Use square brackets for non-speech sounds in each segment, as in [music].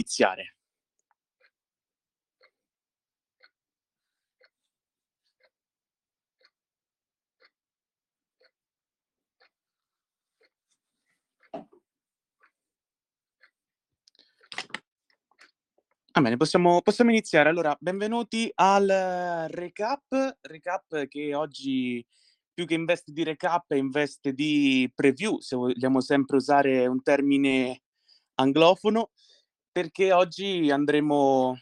iniziare. Va bene, possiamo possiamo iniziare. Allora, benvenuti al recap, recap che oggi più che in veste di recap è in veste di preview, se vogliamo sempre usare un termine anglofono, perché oggi andremo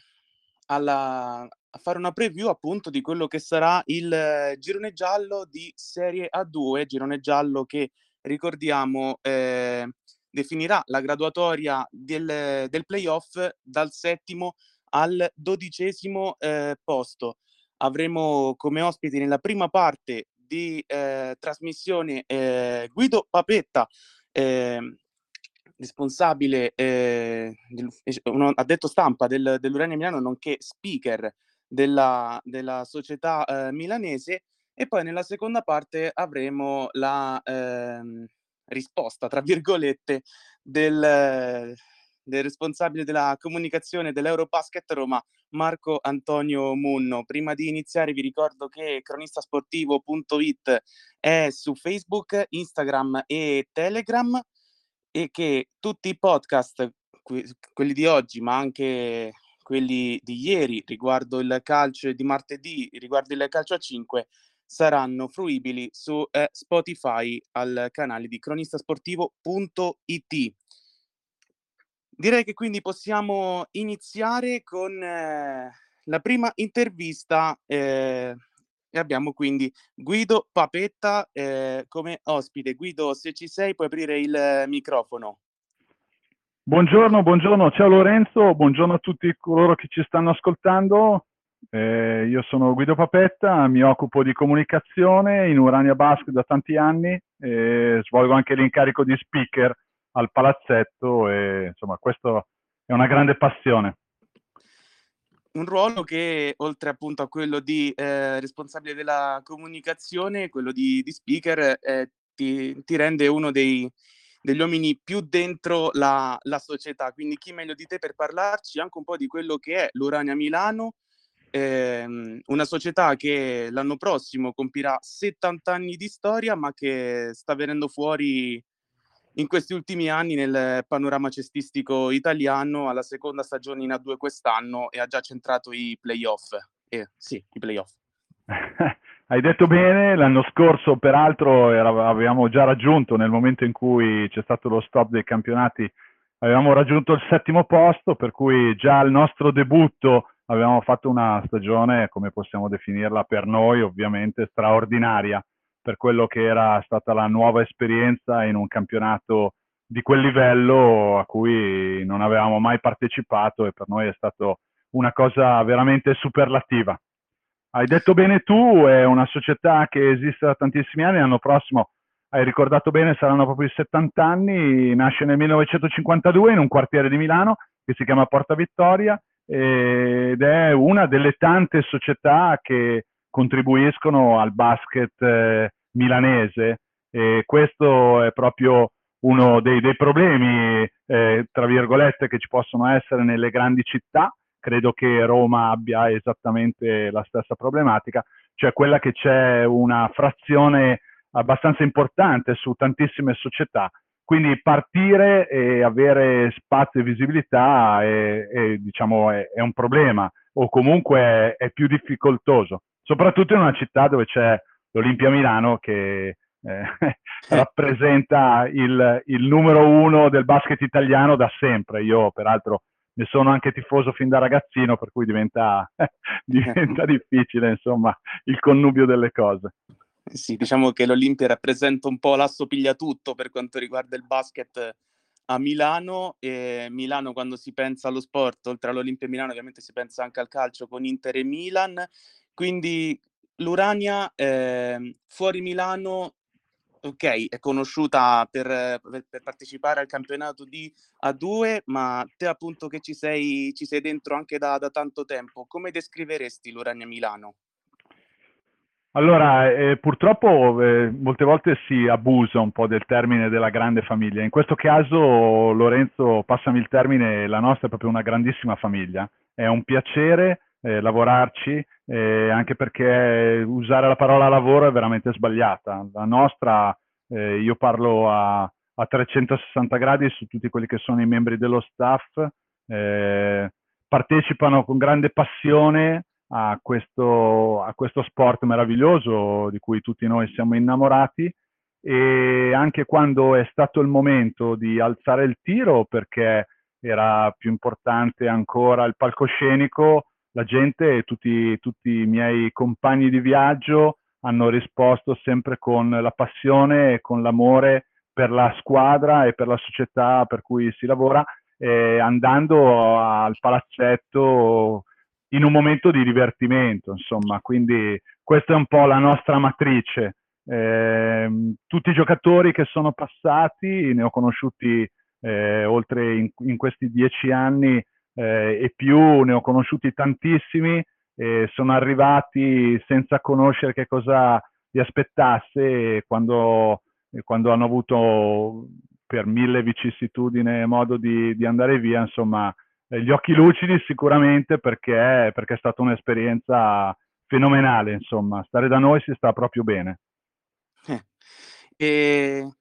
alla a fare una preview appunto di quello che sarà il girone giallo di Serie A2, girone giallo che ricordiamo, ehm, definirà la graduatoria del del playoff dal settimo al dodicesimo, ehm, posto. Avremo come ospiti nella prima parte di, ehm, trasmissione, ehm, Guido Papetta, ehm, responsabile, dell'ufficio uno addetto stampa del dell'Urania Milano, nonché speaker della della società, ehm, milanese, e poi nella seconda parte avremo la, ehm, "risposta" tra virgolette del del responsabile della comunicazione dell'Eurobasket Roma, Marco Antonio Munno. Prima di iniziare vi ricordo che cronistasportivo.it è su Facebook, Instagram e Telegram e che tutti i podcast, que quelli di oggi, ma anche quelli di ieri riguardo il calcio di martedì riguardo il calcio a 5, saranno fruibili su, ehm, Spotify al canale di cronistasportivo.it. Direi che quindi possiamo iniziare con la prima intervista, ehm, e abbiamo quindi Guido Papetta, ehm, come ospite. Guido, se ci sei puoi aprire il microfono. Buongiorno, buongiorno. Ciao Lorenzo, buongiorno a tutti coloro che ci stanno ascoltando. Ehm, io sono Guido Papetta, mi occupo di comunicazione in Urania Basket da tanti anni e svolgo anche l'incarico di speaker al palazzetto e insomma questo è una grande passione. Un ruolo che oltre appunto a quello di, ehm, responsabile della comunicazione, quello di di speaker, ehm, ti ti rende uno dei degli uomini più dentro la la società. Quindi chi meglio di te per parlarci anche un po' di quello che è l'Urania Milano, ehm, una società che l'anno prossimo compirà 70 anni di storia, ma che sta venendo fuori in questi ultimi anni nel panorama cestistico italiano, alla seconda stagione in A2 quest'anno e ha già centrato i playoff. Eh, sì, i playoff. [laughs] Hai detto bene, l'anno scorso peraltro era, avevamo già raggiunto, nel momento in cui c'è stato lo stop dei campionati, avevamo raggiunto il settimo posto, per cui già al nostro debutto avevamo fatto una stagione, come possiamo definirla per noi, ovviamente straordinaria per quello che era stata la nuova esperienza in un campionato di quel livello a cui non avevamo mai partecipato e per noi è stato una cosa veramente superlativa. Hai detto bene tu, è una società che esiste da tantissimi anni, l'anno prossimo hai ricordato bene, saranno proprio i 70 anni, nasce nel 1952 in un quartiere di Milano che si chiama Porta Vittoria ed è una delle tante società che contribuiscono al basket eh, milanese e questo è proprio uno dei, dei problemi, eh, tra virgolette, che ci possono essere nelle grandi città. Credo che Roma abbia esattamente la stessa problematica, cioè quella che c'è una frazione abbastanza importante su tantissime società. Quindi partire e avere spazio e visibilità è, è, diciamo, è, è un problema o comunque è più difficoltoso, soprattutto in una città dove c'è l'Olimpia Milano che eh, [laughs] rappresenta il, il, numero uno del basket italiano da sempre. Io peraltro ne sono anche tifoso fin da ragazzino, per cui diventa, [laughs] diventa difficile insomma il connubio delle cose. Sì, diciamo che l'Olimpia rappresenta un po' l'asso pigliatutto per quanto riguarda il basket a Milano e Milano quando si pensa allo sport, oltre all'Olimpia Milano ovviamente si pensa anche al calcio con Inter e Milan, quindi l'Urania, ehm, fuori Milano, okay, è conosciuta per per per partecipare al campionato di A2, ma te appunto che ci sei ci sei dentro anche da da tanto tempo, come descriveresti l'Urania Milano? Allora, eh, purtroppo eh, molte volte si abusa un po' del termine della grande famiglia. In questo caso, Lorenzo, passami il termine, la nostra è proprio una grandissima famiglia. È un piacere eh, lavorarci, eh, anche perché usare la parola lavoro è veramente sbagliata. La nostra, eh, io parlo a, a, 360 gradi su tutti quelli che sono i membri dello staff, eh, partecipano con grande passione a questo, a questo sport meraviglioso di cui tutti noi siamo innamorati e anche quando è stato il momento di alzare il tiro perché era più importante ancora il palcoscenico, la gente tutti, tutti i miei compagni di viaggio hanno risposto sempre con la passione e con l'amore per la squadra e per la società per cui si lavora, eh, andando al palazzetto in un momento di divertimento, insomma, quindi questa è un po' la nostra matrice. Eh, tutti i giocatori che sono passati, ne ho conosciuti eh, oltre in, in, questi dieci anni eh, e più, ne ho conosciuti tantissimi, e sono arrivati senza conoscere che cosa li aspettasse quando, quando hanno avuto per mille vicissitudini modo di, di andare via, insomma, eh, gli occhi lucidi sicuramente perché, perché, è stata un'esperienza fenomenale, insomma, stare da noi si sta proprio bene. Eh, e,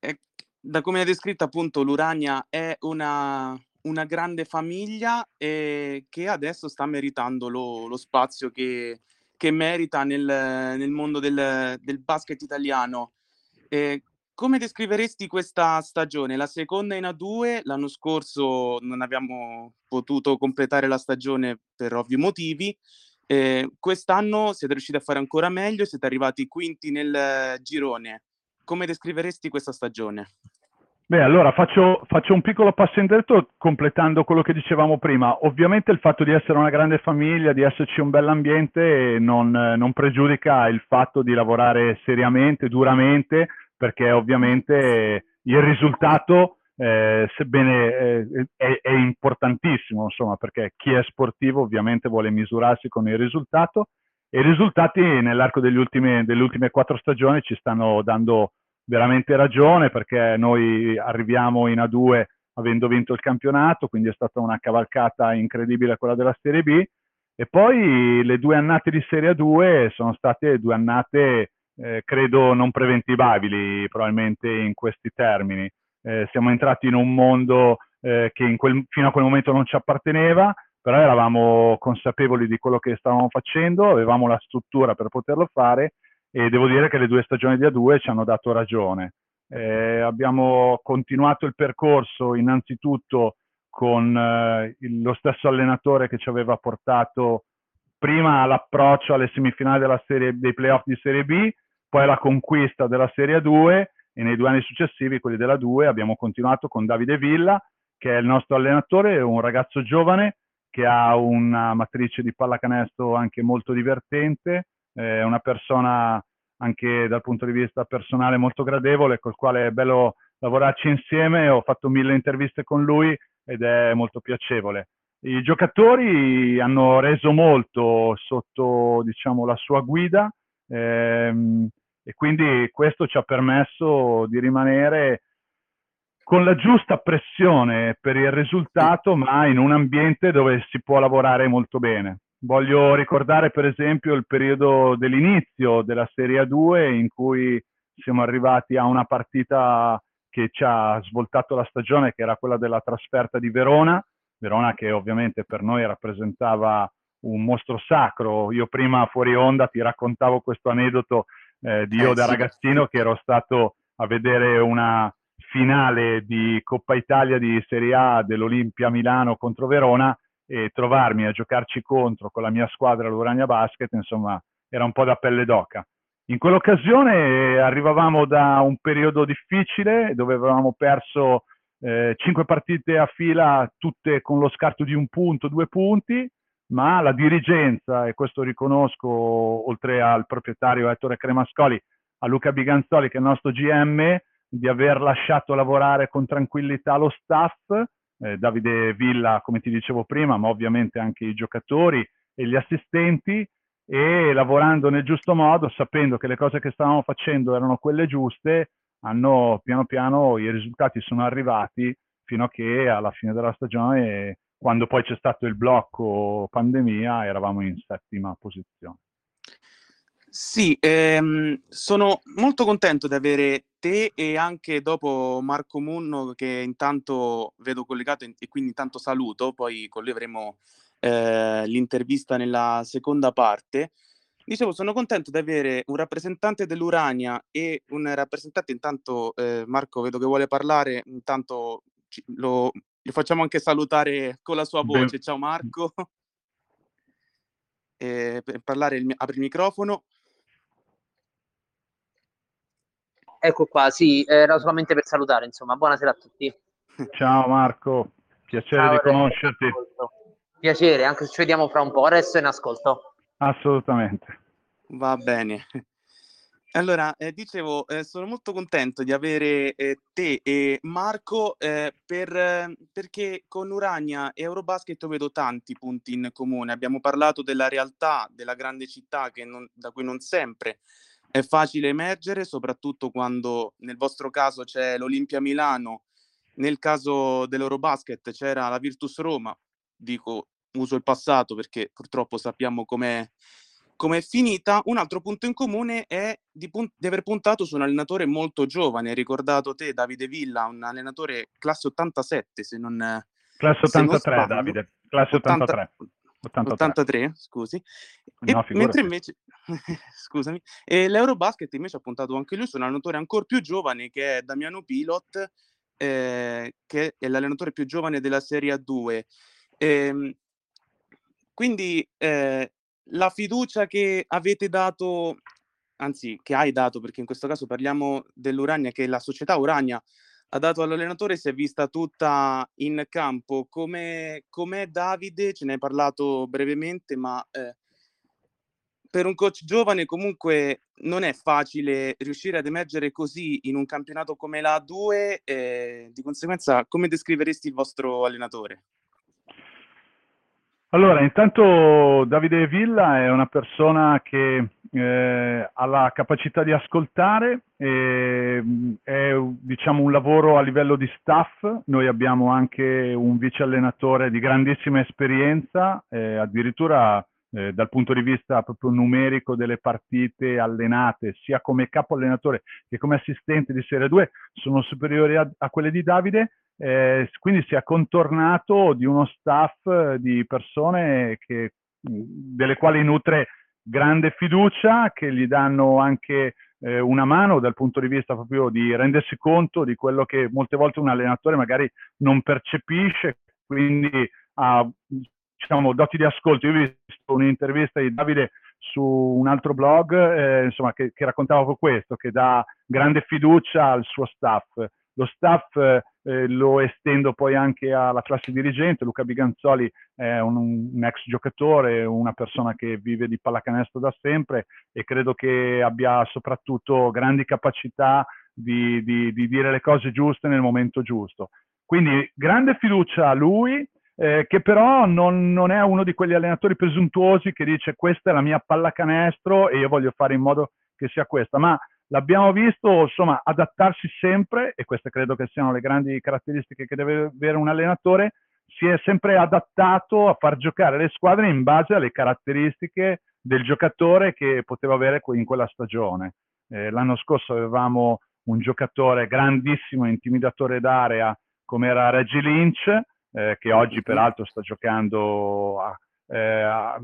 e, da come hai descritto appunto l'Urania è una, una grande famiglia e che adesso sta meritando lo, lo spazio che, che merita nel, nel mondo del, del, basket italiano. E come descriveresti questa stagione? La seconda in A2, l'anno scorso non abbiamo potuto completare la stagione per ovvi motivi. Eh, quest'anno siete riusciti a fare ancora meglio, siete arrivati quinti nel girone. Come descriveresti questa stagione? Beh, allora faccio, faccio, un piccolo passo indietro completando quello che dicevamo prima. Ovviamente il fatto di essere una grande famiglia, di esserci un bell'ambiente non, non pregiudica il fatto di lavorare seriamente, duramente, perché ovviamente il risultato, eh, sebbene eh, è, è, importantissimo, insomma, perché chi è sportivo ovviamente vuole misurarsi con il risultato e i risultati nell'arco delle ultime, quattro stagioni ci stanno dando veramente ragione perché noi arriviamo in A2 avendo vinto il campionato, quindi è stata una cavalcata incredibile quella della Serie B e poi le due annate di Serie A2 sono state due annate eh, credo non preventivabili probabilmente in questi termini. Eh, siamo entrati in un mondo eh, che quel, fino a quel momento non ci apparteneva, però eravamo consapevoli di quello che stavamo facendo, avevamo la struttura per poterlo fare e devo dire che le due stagioni di A2 ci hanno dato ragione. Eh, abbiamo continuato il percorso innanzitutto con eh, il, lo stesso allenatore che ci aveva portato prima all'approccio alle semifinali serie, dei playoff di Serie B poi la conquista della Serie 2 e nei due anni successivi, quelli della 2, abbiamo continuato con Davide Villa, che è il nostro allenatore, un ragazzo giovane che ha una matrice di pallacanestro anche molto divertente, è una persona anche dal punto di vista personale molto gradevole, col quale è bello lavorarci insieme, ho fatto mille interviste con lui ed è molto piacevole. I giocatori hanno reso molto sotto diciamo, la sua guida, ehm, e quindi questo ci ha permesso di rimanere con la giusta pressione per il risultato, ma in un ambiente dove si può lavorare molto bene. Voglio ricordare per esempio il periodo dell'inizio della Serie A2 in cui siamo arrivati a una partita che ci ha svoltato la stagione, che era quella della trasferta di Verona, Verona che ovviamente per noi rappresentava un mostro sacro. Io prima fuori onda ti raccontavo questo aneddoto eh, di io eh, da sì. ragazzino che ero stato a vedere una finale di Coppa Italia di Serie A dell'Olimpia Milano contro Verona e trovarmi a giocarci contro con la mia squadra l'Urania Basket, insomma, era un po' da pelle d'oca. In quell'occasione eh, arrivavamo da un periodo difficile dove avevamo perso eh, cinque partite a fila, tutte con lo scarto di un punto, due punti, ma la dirigenza, e questo riconosco oltre al proprietario Ettore Cremascoli, a Luca Biganzoli che è il nostro GM, di aver lasciato lavorare con tranquillità lo staff, eh, Davide Villa come ti dicevo prima, ma ovviamente anche i giocatori e gli assistenti, e lavorando nel giusto modo, sapendo che le cose che stavamo facendo erano quelle giuste, hanno piano piano i risultati sono arrivati fino a che alla fine della stagione, quando poi c'è stato il blocco pandemia, eravamo in settima posizione. Sì, ehm, sono molto contento di avere te e anche dopo Marco Munno che intanto vedo collegato e quindi intanto saluto, poi con lui avremo eh, l'intervista nella seconda parte. Dicevo, sono contento di avere un rappresentante dell'Urania e un rappresentante, intanto eh, Marco vedo che vuole parlare, intanto ci, lo, lo, facciamo anche salutare con la sua voce. Beh. Ciao Marco. [laughs] Eh, per parlare, il, apri il microfono. Ecco qua, sì, era solamente per salutare, insomma. Buonasera a tutti. Ciao Marco, piacere Ciao, di conoscerti. Piacere, anche se ci vediamo fra un po'. Resto in ascolto. Assolutamente. Va bene. Allora, eh, dicevo, eh, sono molto contento di avere eh, te e Marco eh, per, perché con Urania e Eurobasket vedo tanti punti in comune. Abbiamo parlato della realtà della grande città non, da cui non sempre è facile emergere, soprattutto quando nel vostro caso c'è l'Olimpia Milano, nel caso dell'Eurobasket c'era la Virtus Roma, dico uso il passato perché purtroppo sappiamo com'è, com'è finita. Un altro punto in comune è di, pun- di, aver puntato su un allenatore molto giovane, ricordato te Davide Villa, un allenatore classe 87 se non... Classe 83 non Davide, classe 83. 80, 83, 83 scusi. No, mentre invece, [laughs] scusami, e l'Eurobasket invece ha puntato anche lui su un allenatore ancora più giovane che è Damiano Pilot, eh, che è l'allenatore più giovane della Serie A2. Eh, quindi eh, la fiducia che avete dato, anzi che hai dato, perché in questo caso parliamo dell'Urania, che la società Urania ha dato all'allenatore si è vista tutta in campo. Come, com'è Davide? Ce ne hai parlato brevemente, ma eh, per un coach giovane comunque non è facile riuscire ad emergere così in un campionato come la A2. Eh, di conseguenza, come descriveresti il vostro allenatore? Allora, intanto Davide Villa è una persona che eh, ha la capacità di ascoltare, e, è diciamo un lavoro a livello di staff, noi abbiamo anche un vice allenatore di grandissima esperienza, eh, addirittura eh, dal punto di vista proprio numerico delle partite allenate, sia come capo allenatore che come assistente di Serie 2, sono superiori a, a quelle di Davide eh, quindi si è contornato di uno staff di persone che, delle quali nutre grande fiducia, che gli danno anche eh, una mano dal punto di vista proprio di rendersi conto di quello che molte volte un allenatore magari non percepisce, quindi ha diciamo, doti di ascolto. Io ho visto un'intervista di Davide su un altro blog eh, insomma, che, che, raccontava proprio questo, che dà grande fiducia al suo staff. Lo staff eh, lo estendo poi anche alla classe dirigente. Luca Biganzoli è un, un, ex giocatore, una persona che vive di pallacanestro da sempre e credo che abbia soprattutto grandi capacità di, di, di dire le cose giuste nel momento giusto. Quindi grande fiducia a lui, eh, che però non, non, è uno di quegli allenatori presuntuosi che dice questa è la mia pallacanestro e io voglio fare in modo che sia questa, ma l'abbiamo visto insomma adattarsi sempre e queste credo che siano le grandi caratteristiche che deve avere un allenatore si è sempre adattato a far giocare le squadre in base alle caratteristiche del giocatore che poteva avere in quella stagione. Eh, l'anno scorso avevamo un giocatore grandissimo, intimidatore d'area come era Reggie Lynch, eh, che oggi peraltro sta giocando a, eh,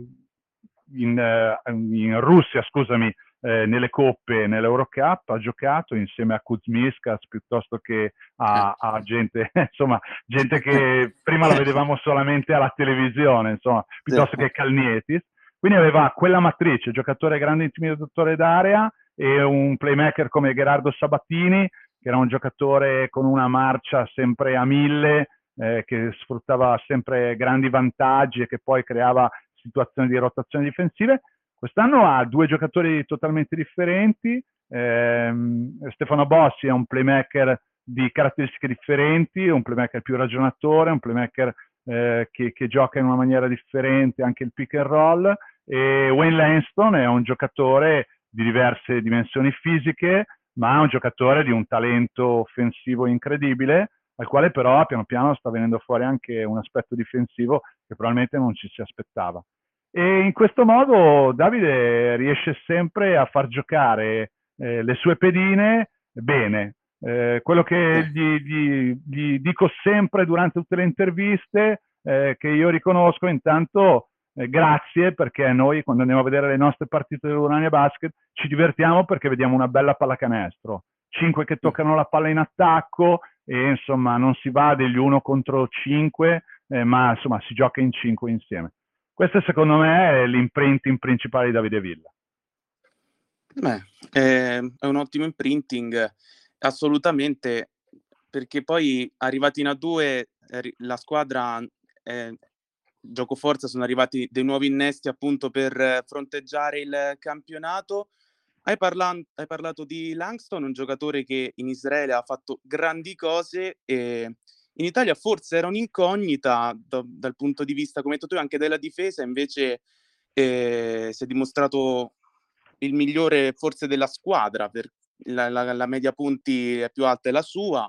in, eh, in Russia, scusami, eh, nelle coppe, nell'Eurocup, ha giocato insieme a Kuzmiskas piuttosto che a, a gente, [laughs] insomma, gente che prima la vedevamo solamente alla televisione, insomma, piuttosto che Calnietis. Quindi aveva quella matrice, giocatore grande intimidatore d'area e un playmaker come Gerardo Sabatini, che era un giocatore con una marcia sempre a mille, eh, che sfruttava sempre grandi vantaggi e che poi creava situazioni di rotazione difensive. Quest'anno ha due giocatori totalmente differenti. Eh, Stefano Bossi è un playmaker di caratteristiche differenti, un playmaker più ragionatore, un playmaker eh, che, che, gioca in una maniera differente anche il pick and roll. E Wayne Lanston è un giocatore di diverse dimensioni fisiche, ma un giocatore di un talento offensivo incredibile, al quale però piano piano sta venendo fuori anche un aspetto difensivo che probabilmente non ci si aspettava. E in questo modo Davide riesce sempre a far giocare eh, le sue pedine bene. Eh, quello che gli, gli, gli, dico sempre durante tutte le interviste, eh, che io riconosco intanto eh, grazie perché noi quando andiamo a vedere le nostre partite dell'Urania Basket ci divertiamo perché vediamo una bella pallacanestro. Cinque che toccano la palla in attacco e insomma non si va degli uno contro cinque, eh, ma insomma si gioca in cinque insieme. Questo secondo me è l'imprinting principale di Davide Villa. Beh, è un ottimo imprinting, assolutamente, perché poi arrivati in A2 la squadra eh, gioco forza sono arrivati dei nuovi innesti appunto per fronteggiare il campionato. Hai, parla- hai parlato di Langston, un giocatore che in Israele ha fatto grandi cose e in Italia forse era un'incognita da- dal punto di vista, come hai detto tu, anche della difesa, invece eh, si è dimostrato il migliore forse della squadra, per la, la, la media punti più alta è la sua,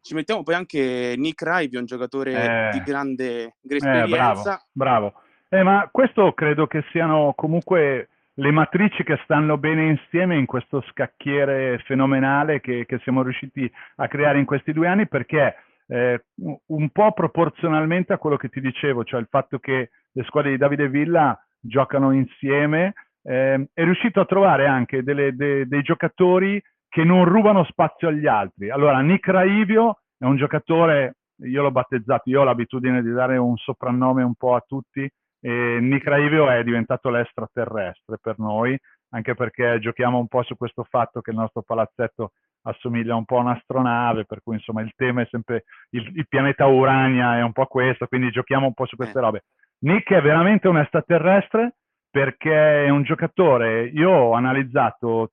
ci mettiamo poi anche Nick Rive, un giocatore eh, di grande, grande eh, esperienza. bravo, bravo. Eh, ma questo credo che siano comunque le matrici che stanno bene insieme in questo scacchiere fenomenale che, che siamo riusciti a creare in questi due anni perché eh, un po' proporzionalmente a quello che ti dicevo, cioè il fatto che le squadre di Davide Villa giocano insieme, eh, è riuscito a trovare anche delle, de, dei giocatori che non rubano spazio agli altri. Allora, Nick Raivio è un giocatore, io l'ho battezzato, io ho l'abitudine di dare un soprannome un po' a tutti, e Nick Raivio è diventato l'extraterrestre per noi, anche perché giochiamo un po' su questo fatto che il nostro palazzetto assomiglia un po' a un'astronave, per cui insomma il tema è sempre il, il, pianeta Urania è un po' questo, quindi giochiamo un po' su queste eh. robe. Nick è veramente un extraterrestre, perché è un giocatore, io ho analizzato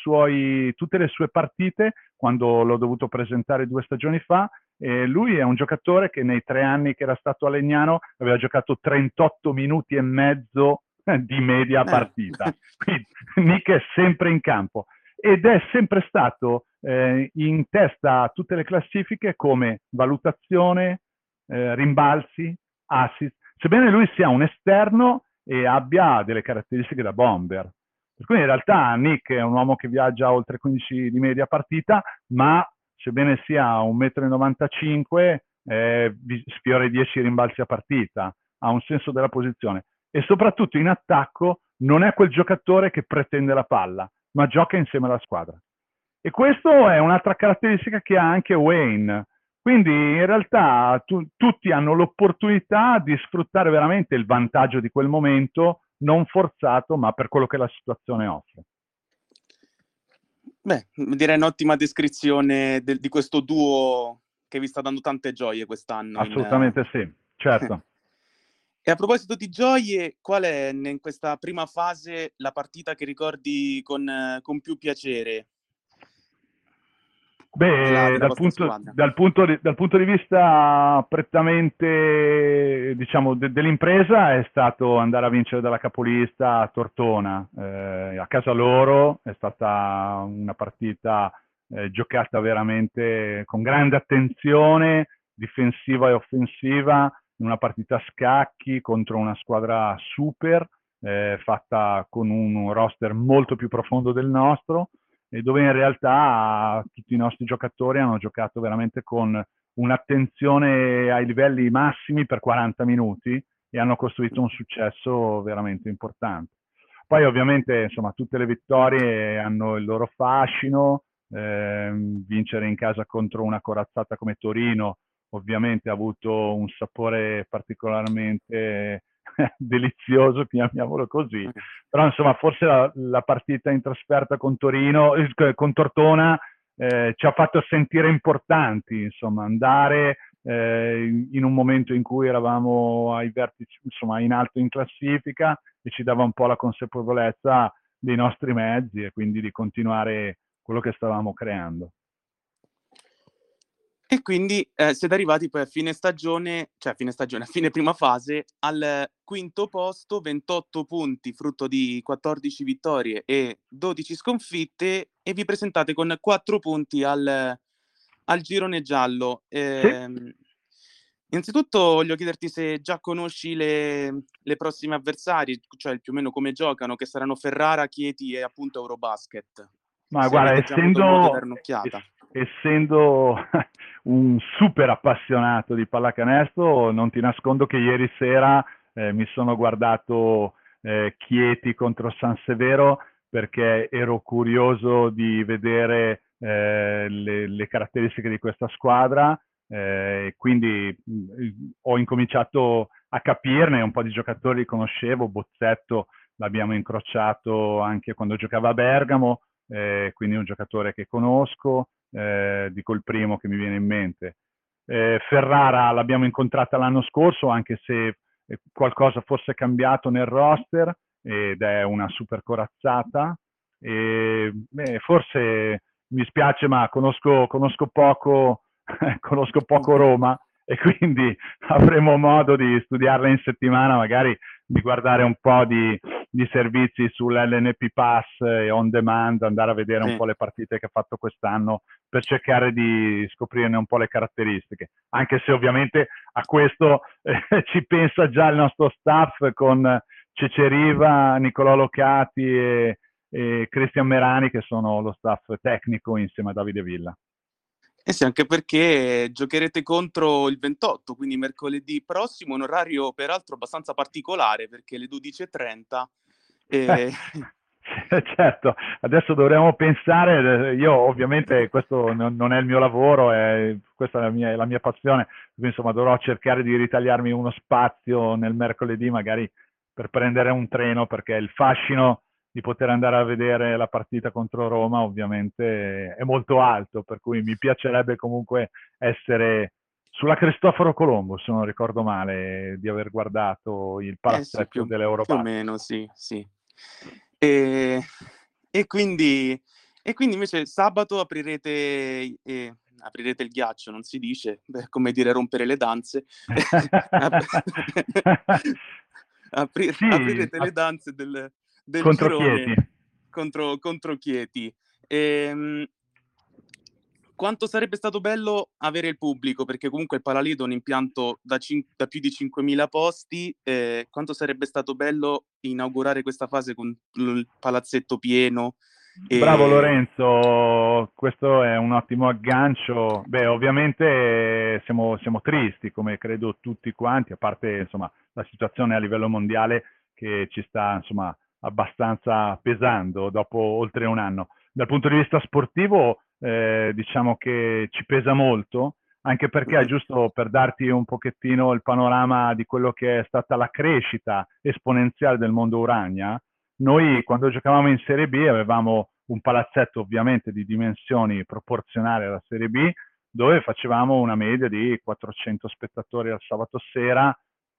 suoi, tutte le sue partite quando l'ho dovuto presentare due stagioni fa e lui è un giocatore che nei tre anni che era stato a Legnano aveva giocato 38 minuti e mezzo di media eh. partita. Quindi Nick è sempre in campo ed è sempre stato eh, in testa a tutte le classifiche come valutazione, eh, rimbalzi, assist. Sebbene lui sia un esterno, e abbia delle caratteristiche da bomber. Per cui in realtà Nick è un uomo che viaggia oltre 15 di media partita, ma sebbene sia 1,95 m, eh, sfiora i 10 rimbalzi a partita, ha un senso della posizione e soprattutto in attacco non è quel giocatore che pretende la palla, ma gioca insieme alla squadra. E questa è un'altra caratteristica che ha anche Wayne. Quindi in realtà tu, tutti hanno l'opportunità di sfruttare veramente il vantaggio di quel momento, non forzato, ma per quello che la situazione offre. Beh, direi un'ottima descrizione del, di questo duo che vi sta dando tante gioie quest'anno. Assolutamente in... sì, certo. [laughs] e a proposito di gioie, qual è in questa prima fase la partita che ricordi con, con più piacere? Beh, dal punto, dal, punto di, dal punto, di, vista prettamente diciamo, de, dell'impresa è stato andare a vincere dalla capolista a Tortona. Eh, a casa loro è stata una partita eh, giocata veramente con grande attenzione, difensiva e offensiva, una partita a scacchi contro una squadra super, eh, fatta con un roster molto più profondo del nostro dove in realtà tutti i nostri giocatori hanno giocato veramente con un'attenzione ai livelli massimi per 40 minuti e hanno costruito un successo veramente importante. Poi ovviamente insomma tutte le vittorie hanno il loro fascino, eh, vincere in casa contro una corazzata come Torino ovviamente ha avuto un sapore particolarmente [laughs] delizioso, chiamiamolo così. Però insomma, forse la, la partita in trasferta con Torino, eh, con Tortona, eh, ci ha fatto sentire importanti, insomma, andare eh, in un momento in cui eravamo ai vertici, insomma, in alto in classifica e ci dava un po' la consapevolezza dei nostri mezzi e quindi di continuare quello che stavamo creando. E quindi eh, siete arrivati poi a fine stagione, cioè a fine stagione, a fine prima fase, al quinto posto, 28 punti, frutto di 14 vittorie e 12 sconfitte, e vi presentate con 4 punti al, al girone giallo. Eh, sì. Innanzitutto voglio chiederti se già conosci le, le prossime avversarie, cioè più o meno come giocano, che saranno Ferrara, Chieti e appunto Eurobasket. Ma se guarda, essendo, essendo [laughs] un super appassionato di pallacanestro, non ti nascondo che ieri sera eh, mi sono guardato eh, Chieti contro San Severo perché ero curioso di vedere eh, le, le, caratteristiche di questa squadra. Eh, quindi mh, mm, ho incominciato a capirne, un po' di giocatori li conoscevo, Bozzetto l'abbiamo incrociato anche quando giocava a Bergamo, eh, quindi un giocatore che conosco, eh, dico il primo che mi viene in mente. Eh, Ferrara l'abbiamo incontrata l'anno scorso, anche se eh, qualcosa fosse cambiato nel roster, ed è una super corazzata. E, beh, forse mi spiace, ma conosco, conosco, poco, [laughs] conosco poco Roma e quindi [laughs] avremo modo di studiarla in settimana, magari di guardare un po' di, di servizi sull'LNP Pass e on demand, andare a vedere sì. un po' le partite che ha fatto quest'anno per cercare di scoprirne un po' le caratteristiche. Anche se ovviamente a questo eh, [laughs] ci pensa già il nostro staff con Ceceriva, Nicolò Locati e, e Cristian Merani che sono lo staff tecnico insieme a Davide Villa. Eh sì, anche perché giocherete contro il 28, quindi mercoledì prossimo, un orario peraltro abbastanza particolare perché le 12.30. E... [laughs] certo, adesso dovremmo pensare, io ovviamente questo non, è il mio lavoro, è, questa è la mia, è la mia passione, quindi insomma dovrò cercare di ritagliarmi uno spazio nel mercoledì magari per prendere un treno perché il fascino di poter andare a vedere la partita contro Roma ovviamente è molto alto, per cui mi piacerebbe comunque essere sulla Cristoforo Colombo, se non ricordo male, di aver guardato il palazzetto eh sì, dell'Europa. Più o meno, sì, sì. E, e, quindi, e quindi invece sabato aprirete, eh, aprirete il ghiaccio, non si dice, beh, come dire rompere le danze. [laughs] [laughs] [laughs] Apri- sì, aprirete le danze del, del contro girone Chieti. Contro, contro Chieti. Ehm, quanto sarebbe stato bello avere il pubblico, perché comunque il Palalido è un impianto da, cin- da più di 5.000 posti, eh, quanto sarebbe stato bello inaugurare questa fase con il palazzetto pieno. E... Bravo Lorenzo, questo è un ottimo aggancio. Beh, ovviamente siamo, siamo tristi, come credo tutti quanti, a parte insomma, la situazione a livello mondiale che ci sta insomma, abbastanza pesando dopo oltre un anno. Dal punto di vista sportivo, eh, diciamo che ci pesa molto, anche perché è giusto per darti un pochettino il panorama di quello che è stata la crescita esponenziale del mondo Urania. Noi quando giocavamo in Serie B avevamo un palazzetto ovviamente di dimensioni proporzionali alla Serie B, dove facevamo una media di 400 spettatori al sabato sera,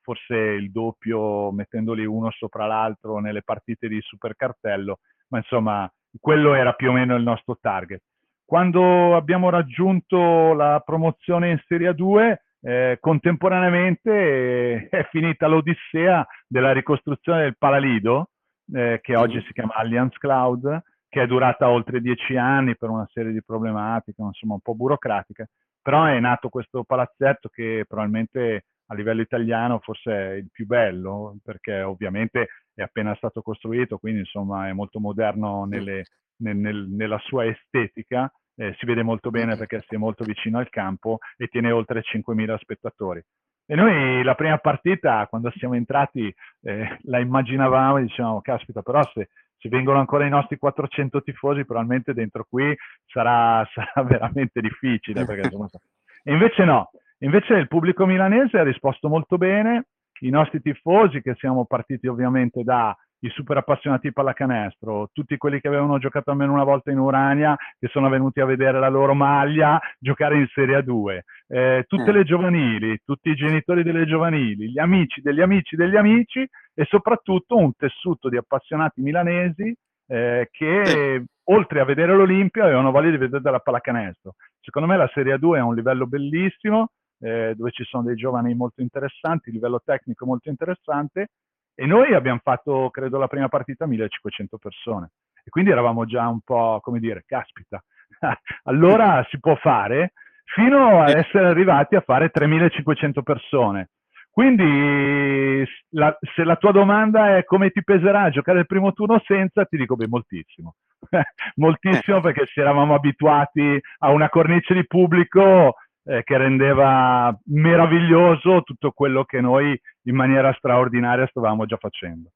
forse il doppio mettendoli uno sopra l'altro nelle partite di supercartello, ma insomma quello era più o meno il nostro target. Quando abbiamo raggiunto la promozione in Serie 2, eh, contemporaneamente eh, è finita l'odissea della ricostruzione del Palalido, eh, che oggi si chiama Allianz Cloud, che è durata oltre dieci anni per una serie di problematiche, insomma un po' burocratiche, però è nato questo palazzetto che probabilmente a livello italiano forse è il più bello, perché ovviamente è appena stato costruito, quindi insomma è molto moderno nelle, nel, nel, nella sua estetica, eh, si vede molto bene perché si è molto vicino al campo e tiene oltre 5.000 spettatori. E noi la prima partita, quando siamo entrati, eh, la immaginavamo e dicevamo, caspita, però se, se, vengono ancora i nostri 400 tifosi, probabilmente dentro qui sarà, [laughs] sarà veramente difficile. Perché, insomma, [laughs] e invece no, Invece il pubblico milanese ha risposto molto bene, i nostri tifosi, che siamo partiti ovviamente da i super appassionati pallacanestro, tutti quelli che avevano giocato almeno una volta in Urania, che sono venuti a vedere la loro maglia giocare in Serie A2, eh, tutte eh. le giovanili, tutti i genitori delle giovanili, gli amici degli amici degli amici e soprattutto un tessuto di appassionati milanesi eh, che oltre a vedere l'Olimpia avevano voglia di vedere la pallacanestro. Secondo me la Serie A2 è un livello bellissimo, eh, dove ci sono dei giovani molto interessanti, livello tecnico molto interessante, e noi abbiamo fatto, credo, la prima partita 1500 persone. E quindi eravamo già un po', come dire, caspita, [laughs] allora si può fare, fino a essere arrivati a fare 3500 persone. Quindi la, se la tua domanda è come ti peserà giocare il primo turno senza, ti dico beh, moltissimo. [laughs] moltissimo perché ci eravamo abituati a una cornice di pubblico eh, che rendeva meraviglioso tutto quello che noi in maniera straordinaria stavamo già facendo.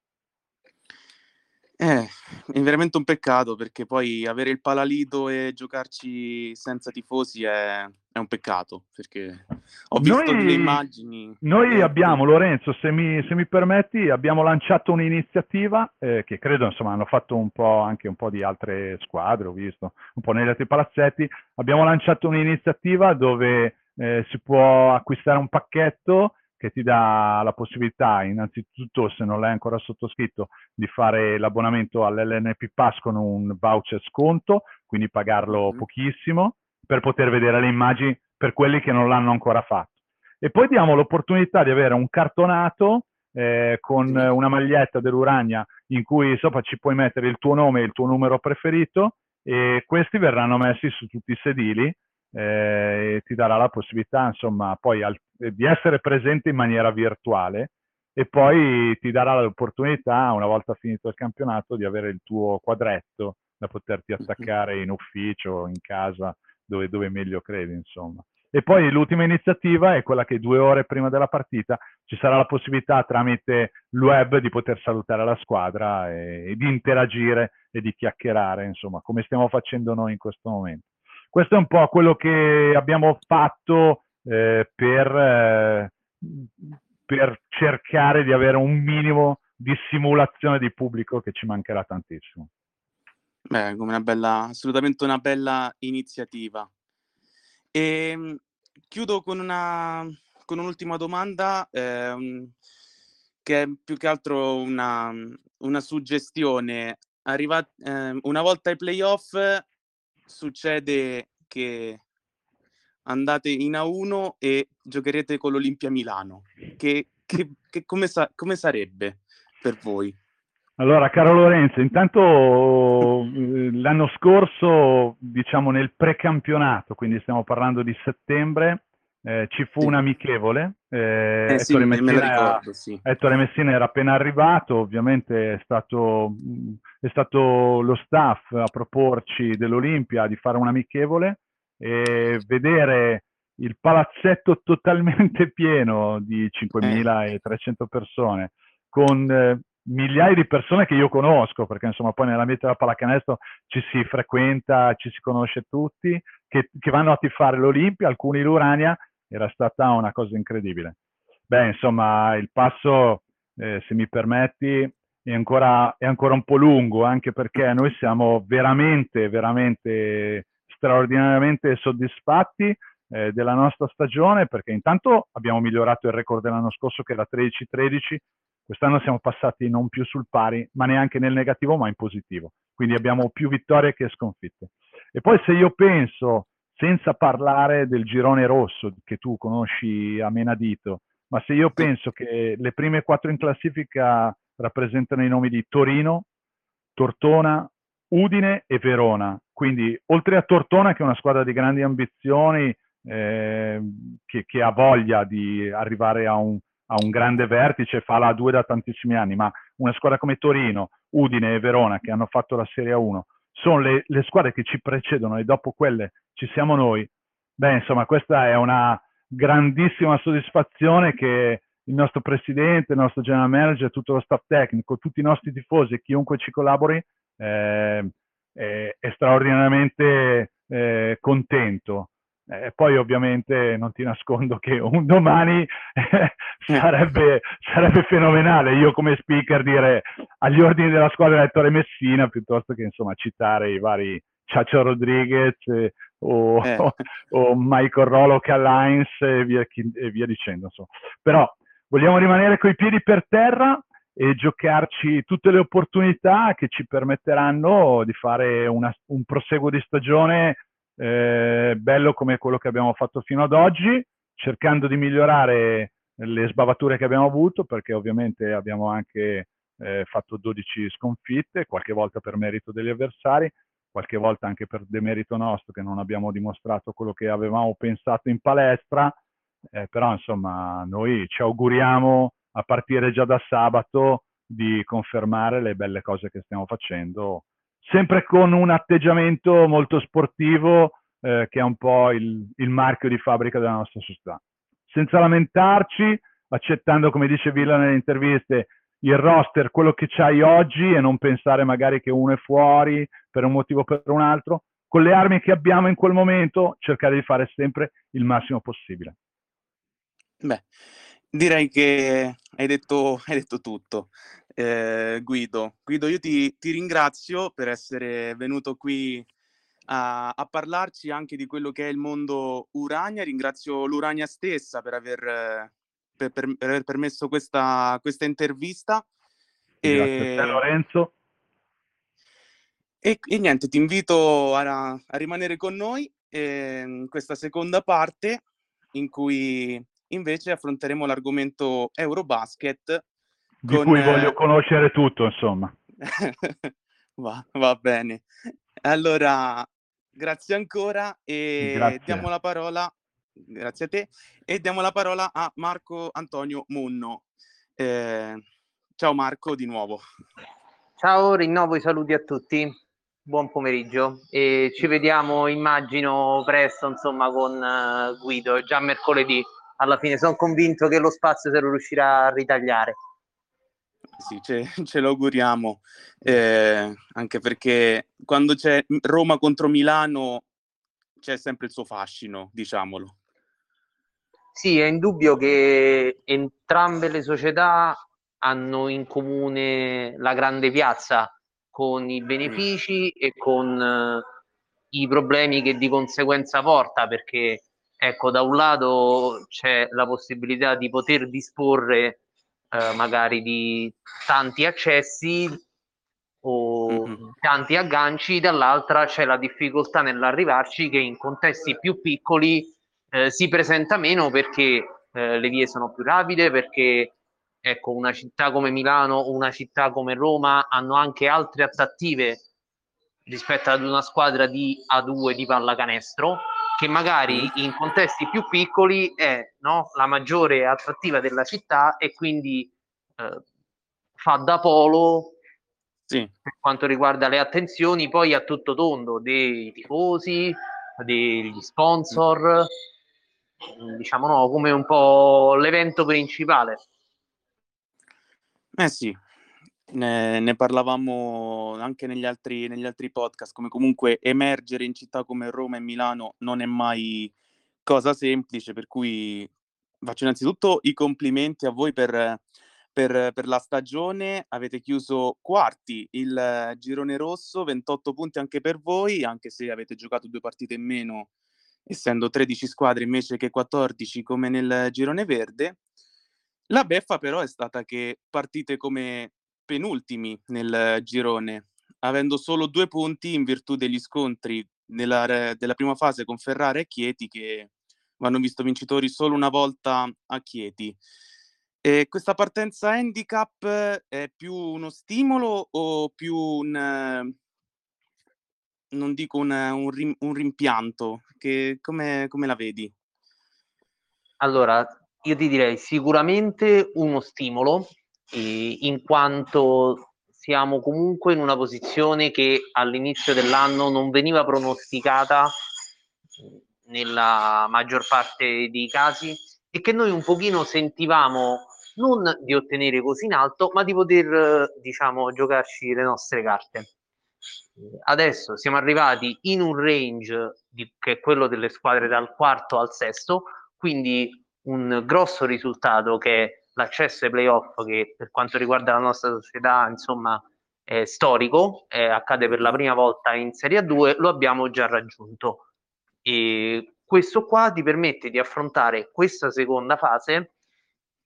Eh, è veramente un peccato perché poi avere il Palalito e giocarci senza tifosi è, è un peccato perché ho visto Noi- le immagini. Noi abbiamo, Lorenzo, se mi, se mi permetti, abbiamo lanciato un'iniziativa eh, che credo insomma hanno fatto un po' anche un po' di altre squadre, ho visto, un po' negli altri palazzetti. Abbiamo lanciato un'iniziativa dove eh, si può acquistare un pacchetto che ti dà la possibilità, innanzitutto, se non l'hai ancora sottoscritto, di fare l'abbonamento all'LNP Pass con un voucher sconto, quindi pagarlo Mhm. pochissimo, per poter vedere le immagini per quelli che non l'hanno ancora fatto. E poi diamo l'opportunità di avere un cartonato eh, con una maglietta dell'Uragna in cui sopra ci puoi mettere il tuo nome e il tuo numero preferito e questi verranno messi su tutti i sedili eh, e ti darà la possibilità, insomma, poi al- di essere presente in maniera virtuale e poi ti darà l'opportunità, una volta finito il campionato, di avere il tuo quadretto da poterti attaccare in ufficio, in casa, dove, dove meglio credi, insomma. E poi l'ultima iniziativa è quella che due ore prima della partita ci sarà la possibilità tramite il web di poter salutare la squadra e, e di interagire e di chiacchierare, insomma, come stiamo facendo noi in questo momento. Questo è un po' quello che abbiamo fatto eh, per, eh, per cercare di avere un minimo di simulazione di pubblico che ci mancherà tantissimo. Beh, come una bella, assolutamente una bella iniziativa. E chiudo con una, con un'ultima domanda, ehm, che è più che altro una, una suggestione. Arriva, ehm, una volta ai playoff succede che andate in A1 e giocherete con l'Olimpia Milano. Che, che- che come, sa- come sarebbe per voi? Allora, caro Lorenzo, intanto eh, l'anno scorso, diciamo nel precampionato, quindi stiamo parlando di settembre, eh, ci fu Sì. un amichevole. eh, Eh sì, Ettore me, me Messina la era- ricordo, sì. Ettore Messina era appena arrivato, ovviamente è stato, è stato lo staff a proporci dell'Olimpia di fare un amichevole e vedere il palazzetto totalmente [laughs] pieno di 5.300 persone con eh, migliaia di persone che io conosco, perché insomma poi nell'ambiente della pallacanestro ci si frequenta, ci si conosce tutti, che, che vanno a tifare l'Olimpia, alcuni l'Urania, era stata una cosa incredibile. Beh, insomma, il passo, eh, se mi permetti, è ancora, è ancora un po' lungo, anche perché noi siamo veramente, veramente straordinariamente soddisfatti eh, della nostra stagione, perché intanto abbiamo migliorato il record dell'anno scorso che era 13-13, quest'anno siamo passati non più sul pari, ma neanche nel negativo, ma in positivo. Quindi abbiamo più vittorie che sconfitte. E poi se io penso, senza parlare del girone rosso che tu conosci a menadito, ma se io penso che le prime quattro in classifica rappresentano i nomi di Torino, Tortona, Udine e Verona. Quindi oltre a Tortona, che è una squadra di grandi ambizioni, eh, che, che, ha voglia di arrivare a un, a un grande vertice, fa la 2 da tantissimi anni, ma una squadra come Torino, Udine e Verona che hanno fatto la Serie 1 sono le, le squadre che ci precedono e dopo quelle ci siamo noi. Beh, insomma, questa è una grandissima soddisfazione che il nostro presidente, il nostro general manager, tutto lo staff tecnico, tutti i nostri tifosi e chiunque ci collabori eh, è, è, straordinariamente eh, contento. E poi ovviamente non ti nascondo che un domani eh, sarebbe, sarebbe, fenomenale io come speaker dire agli ordini della squadra elettore Messina piuttosto che insomma citare i vari Ciaccio Rodriguez eh, o, eh. o, [laughs] o, Michael Rolock Alliance e via, e via dicendo. Insomma. Però vogliamo rimanere coi piedi per terra e giocarci tutte le opportunità che ci permetteranno di fare una, un proseguo di stagione eh, bello come quello che abbiamo fatto fino ad oggi, cercando di migliorare le sbavature che abbiamo avuto, perché ovviamente abbiamo anche eh, fatto 12 sconfitte, qualche volta per merito degli avversari, qualche volta anche per demerito nostro che non abbiamo dimostrato quello che avevamo pensato in palestra, eh, però insomma noi ci auguriamo a partire già da sabato di confermare le belle cose che stiamo facendo, sempre con un atteggiamento molto sportivo eh, che è un po' il, il marchio di fabbrica della nostra società. Senza lamentarci, accettando, come dice Villa nelle interviste, il roster, quello che c'hai oggi e non pensare magari che uno è fuori per un motivo o per un altro, con le armi che abbiamo in quel momento cercare di fare sempre il massimo possibile. Beh, direi che hai detto, hai detto tutto. Eh, Guido, Guido, io ti, ti, ringrazio per essere venuto qui a, a, parlarci anche di quello che è il mondo Urania. Ringrazio l'Urania stessa per aver per, per, per aver permesso questa, questa intervista. Grazie e... a te Lorenzo. E, e, niente, ti invito a, a rimanere con noi eh, in questa seconda parte in cui invece affronteremo l'argomento Eurobasket. Di con, cui voglio conoscere tutto, insomma. [laughs] va, va bene. Allora, grazie ancora e grazie. diamo la parola Grazie a te. E diamo la parola a Marco Antonio Munno. Eh, ciao Marco di nuovo. Ciao, rinnovo i saluti a tutti. Buon pomeriggio e ci vediamo, immagino, presto, insomma, con uh, Guido, già mercoledì. Alla fine sono convinto che lo spazio se lo riuscirà a ritagliare. Sì, ce, [laughs] ce lo auguriamo, eh, anche perché quando c'è Roma contro Milano c'è sempre il suo fascino, diciamolo. Sì, è indubbio che entrambe le società hanno in comune la grande piazza con i benefici e con uh, i problemi che di conseguenza porta, perché ecco, da un lato c'è la possibilità di poter disporre uh, magari di tanti accessi o mm-hmm. tanti agganci, dall'altra c'è la difficoltà nell'arrivarci che in contesti più piccoli eh, si presenta meno perché eh, le vie sono più rapide, perché ecco, una città come Milano o una città come Roma hanno anche altre attrattive rispetto ad una squadra di A2 di pallacanestro che magari mm. in contesti più piccoli è no, la maggiore attrattiva della città e quindi eh, fa da polo sì. per quanto riguarda le attenzioni poi a tutto tondo dei tifosi, degli sponsor, diciamo no, come un po' l'evento principale. Eh sì, ne, ne parlavamo anche negli altri, negli altri podcast, come comunque emergere in città come Roma e Milano non è mai cosa semplice, per cui faccio innanzitutto i complimenti a voi per, per, per, la stagione. Avete chiuso quarti il girone rosso, 28 punti anche per voi, anche se avete giocato due partite in meno essendo 13 squadre invece che 14 come nel girone verde. La beffa però è stata che partite come penultimi nel girone, avendo solo due punti in virtù degli scontri della, della prima fase con Ferrara e Chieti che vanno visto vincitori solo una volta a Chieti. E questa partenza handicap è più uno stimolo o più un, non dico un, un, rim, un rimpianto, che, come, come la vedi? Allora, io ti direi sicuramente uno stimolo, eh, in quanto siamo comunque in una posizione che all'inizio dell'anno non veniva pronosticata nella maggior parte dei casi e che noi un pochino sentivamo non di ottenere così in alto, ma di poter, diciamo, giocarci le nostre carte. Adesso siamo arrivati in un range di, che è quello delle squadre dal quarto al sesto, quindi un grosso risultato che è l'accesso ai playoff che per quanto riguarda la nostra società insomma è storico, eh, accade per la prima volta in Serie A2, lo abbiamo già raggiunto. E questo qua ti permette di affrontare questa seconda fase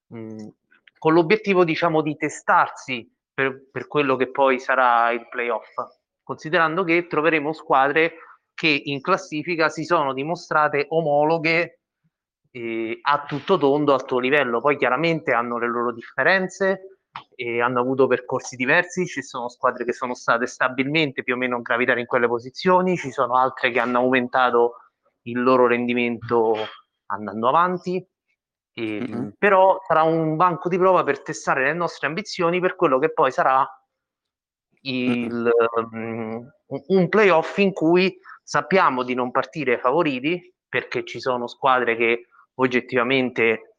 mh, con l'obiettivo diciamo di testarsi per, per quello che poi sarà il playoff considerando che troveremo squadre che in classifica si sono dimostrate omologhe eh, a tutto tondo al tuo livello. Poi chiaramente hanno le loro differenze e hanno avuto percorsi diversi, ci sono squadre che sono state stabilmente più o meno gravitare in quelle posizioni, ci sono altre che hanno aumentato il loro rendimento andando avanti. E, mm-hmm. Però sarà un banco di prova per testare le nostre ambizioni per quello che poi sarà il, mm-hmm. um, un playoff in cui sappiamo di non partire favoriti perché ci sono squadre che oggettivamente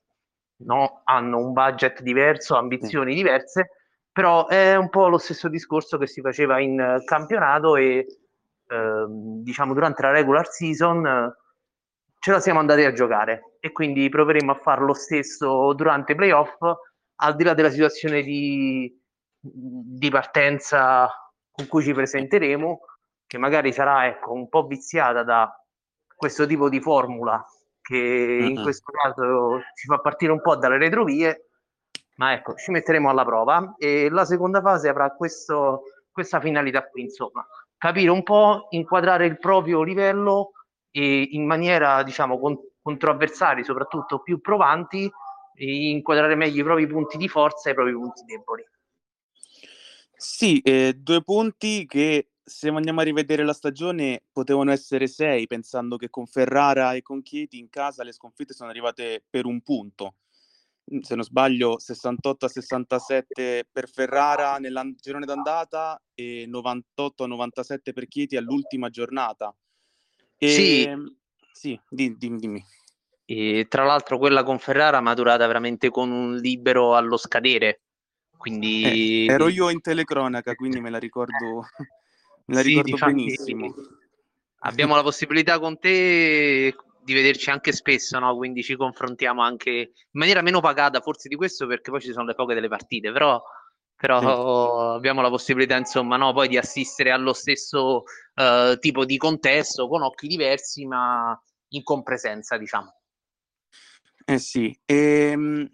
no, hanno un budget diverso, ambizioni diverse, però è un po' lo stesso discorso che si faceva in campionato e eh, diciamo durante la regular season eh, ce la siamo andati a giocare e quindi proveremo a fare lo stesso durante i playoff al di là della situazione di, di partenza con cui ci presenteremo che magari sarà ecco, un po' viziata da questo tipo di formula che mm-hmm. in questo caso ci fa partire un po' dalle retrovie, ma ecco, ci metteremo alla prova e la seconda fase avrà questo, questa finalità qui, insomma, capire un po', inquadrare il proprio livello e in maniera, diciamo, con, contro avversari soprattutto più provanti, inquadrare meglio i propri punti di forza e i propri punti deboli. Sì, eh, due punti che se andiamo a rivedere la stagione potevano essere sei, pensando che con Ferrara e con Chieti in casa le sconfitte sono arrivate per un punto. Mhmm, se non sbaglio, 68 a 67 per Ferrara nel girone d'andata e 98 a 97 per Chieti all'ultima giornata. E... Sì, ehm, sì dimmi. dimmi. E, tra l'altro quella con Ferrara maturata veramente con un libero allo scadere. Quindi... Eh, ero io in telecronaca, quindi me la ricordo Me la sì, ricordo difatti, benissimo. Abbiamo la possibilità con te di vederci anche spesso, no? quindi ci confrontiamo anche in maniera meno pagata forse di questo perché poi ci sono le poche delle partite, però, però sì. abbiamo la possibilità insomma no? poi di assistere allo stesso uh, tipo di contesto con occhi diversi ma in compresenza diciamo. Eh sì, ehm...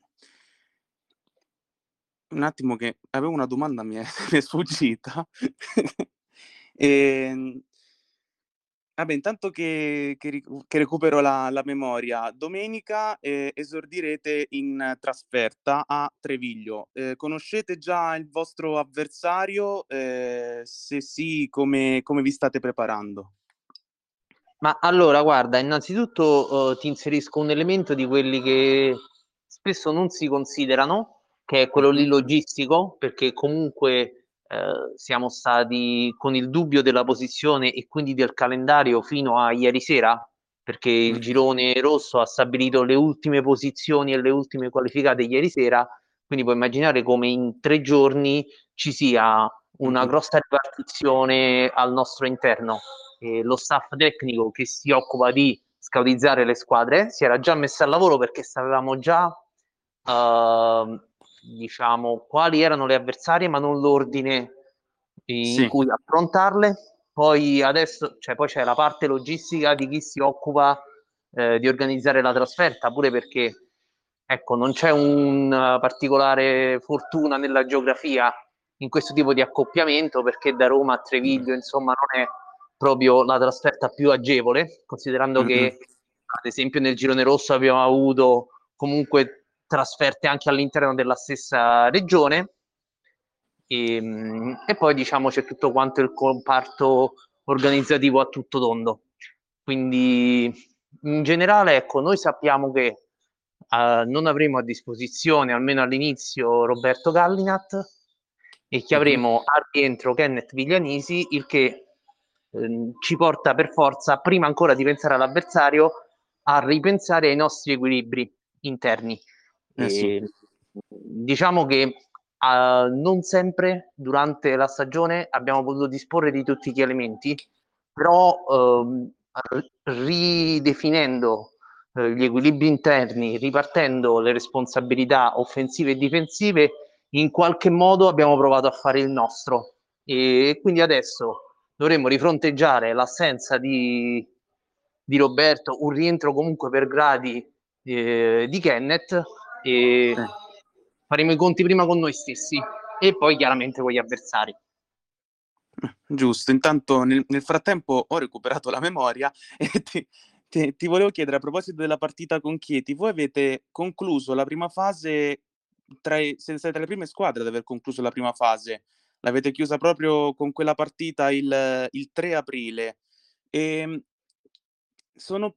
un attimo che avevo una domanda mi è, [laughs] mi è sfuggita. Ehm, vabbè, intanto che, che, che recupero la, la, memoria, domenica eh, esordirete in trasferta a Treviglio. Eh, conoscete già il vostro avversario? Eh, se sì, come, come vi state preparando? Ma allora, guarda, innanzitutto uh, ti inserisco un elemento di quelli che spesso non si considerano, che è quello lì logistico, perché comunque eh, siamo stati con il dubbio della posizione e quindi del calendario fino a ieri sera, perché il mm. girone rosso ha stabilito le ultime posizioni e le ultime qualificate ieri sera, quindi puoi immaginare come in tre giorni ci sia una grossa ripartizione al nostro interno. E lo staff tecnico che si occupa di scautizzare le squadre si era già messo al lavoro perché sapevamo già uh, diciamo, quali erano le avversarie, ma non l'ordine in sì. cui affrontarle. Poi adesso, cioè, poi c'è la parte logistica di chi si occupa eh, di organizzare la trasferta, pure perché ecco, non c'è una particolare fortuna nella geografia in questo tipo di accoppiamento, perché da Roma a Treviglio, insomma, non è proprio la trasferta più agevole, considerando mm-hmm. che ad esempio nel girone rosso abbiamo avuto comunque trasferte anche all'interno della stessa regione. E, ehm, e poi diciamo c'è tutto quanto il comparto organizzativo a tutto tondo. Quindi in generale, ecco, noi sappiamo che uh, non avremo a disposizione, almeno all'inizio, Roberto Gallinat e che mhm. avremo al rientro Kenneth Viglianisi, il che eh, ci porta per forza, prima ancora di pensare all'avversario, a ripensare ai nostri equilibri interni. Eh sì. Diciamo che uh, non sempre durante la stagione abbiamo potuto disporre di tutti gli elementi, però uh, ridefinendo uh, gli equilibri interni, ripartendo le responsabilità offensive e difensive, in qualche modo abbiamo provato a fare il nostro. E quindi adesso dovremmo rifronteggiare l'assenza di, di Roberto, un rientro comunque per gradi eh, di Kenneth e faremo i conti prima con noi stessi e poi chiaramente con gli avversari. Giusto, intanto nel, nel frattempo ho recuperato la memoria e ti, ti, ti volevo chiedere a proposito della partita con Chieti, voi avete concluso la prima fase, tra siete state tra le prime squadre ad aver concluso la prima fase, l'avete chiusa proprio con quella partita il, il 3 aprile. E ehm, sono,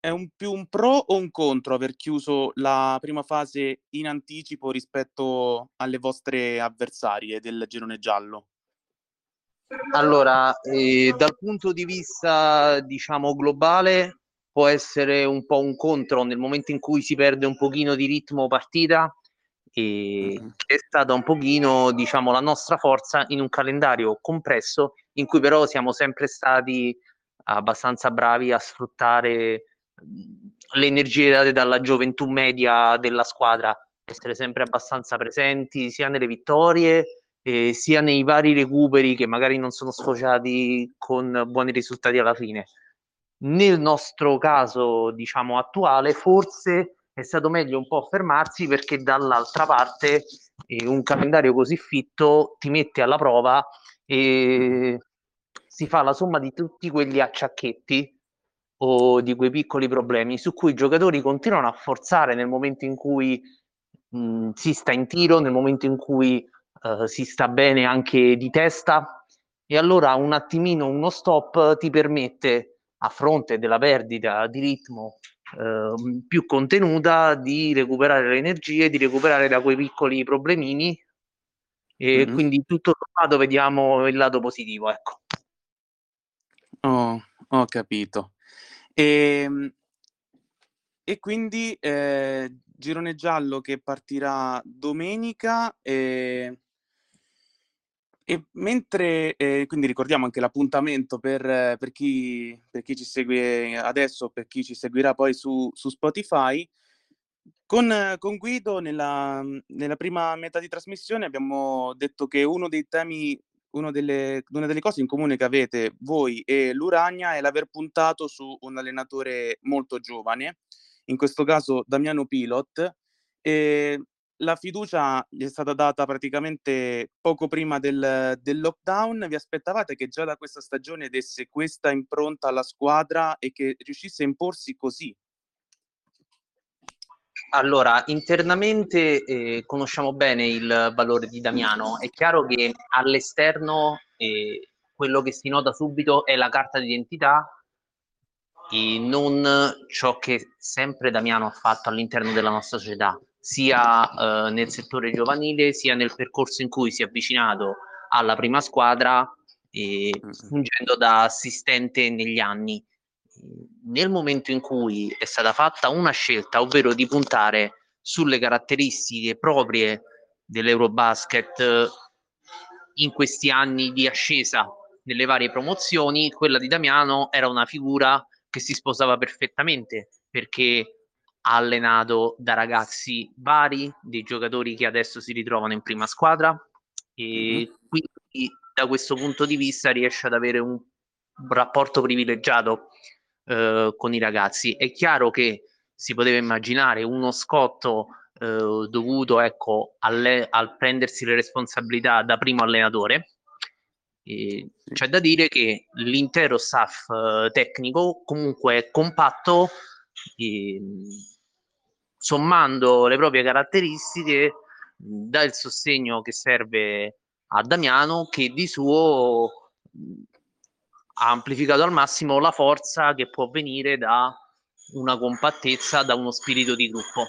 è un più un pro o un contro aver chiuso la prima fase in anticipo rispetto alle vostre avversarie del girone giallo? Allora, eh, dal punto di vista, diciamo, globale, può essere un po' un contro nel momento in cui si perde un pochino di ritmo partita e mm-hmm. è stata un pochino, diciamo, la nostra forza in un calendario compresso in cui però siamo sempre stati abbastanza bravi a sfruttare le energie date dalla gioventù media della squadra, essere sempre abbastanza presenti sia nelle vittorie eh, sia nei vari recuperi che magari non sono sfociati con buoni risultati alla fine. Nel nostro caso, diciamo, attuale, forse è stato meglio un po' fermarsi perché dall'altra parte eh, un calendario così fitto ti mette alla prova e si fa la somma di tutti quegli acciacchetti o di quei piccoli problemi su cui i giocatori continuano a forzare nel momento in cui mh, si sta in tiro, nel momento in cui uh, si sta bene anche di testa e allora un attimino uno stop ti permette a fronte della perdita di ritmo uh, più contenuta di recuperare le energie, di recuperare da quei piccoli problemini e mm-hmm. quindi tutto sommato vediamo il lato positivo, ecco. Oh, ho capito. E, ehm, e quindi eh, girone giallo che partirà domenica e e mentre, ehm, quindi ricordiamo anche l'appuntamento per per chi per chi ci segue adesso, per chi ci seguirà poi su su Spotify, con con Guido nella nella prima metà di trasmissione abbiamo detto che uno dei temi uno delle una delle cose in comune che avete voi e l'Urania è l'aver puntato su un allenatore molto giovane, in questo caso Damiano Pilot, ehm la fiducia gli è stata data praticamente poco prima del del lockdown. Vi aspettavate che già da questa stagione desse questa impronta alla squadra e che riuscisse a imporsi così? Allora, internamente, ehm, conosciamo bene il valore di Damiano. È chiaro che all'esterno, ehm, quello che si nota subito è la carta d'identità e non ciò che sempre Damiano ha fatto all'interno della nostra società sia eh, nel settore giovanile sia nel percorso in cui si è avvicinato alla prima squadra e fungendo da assistente negli anni. Nel momento in cui è stata fatta una scelta, ovvero di puntare sulle caratteristiche proprie dell'Eurobasket in questi anni di ascesa nelle varie promozioni, quella di Damiano era una figura che si sposava perfettamente perché ha allenato da ragazzi vari, dei giocatori che adesso si ritrovano in prima squadra e mm-hmm. quindi da questo punto di vista riesce ad avere un rapporto privilegiato eh, con i ragazzi. È chiaro che si poteva immaginare uno scotto eh, dovuto ecco, alle, al prendersi le responsabilità da primo allenatore. E c'è da dire che l'intero staff eh, tecnico comunque è compatto e, sommando le proprie caratteristiche dà il sostegno che serve a Damiano che di suo amplificato al massimo la forza che può venire da una compattezza, da uno spirito di gruppo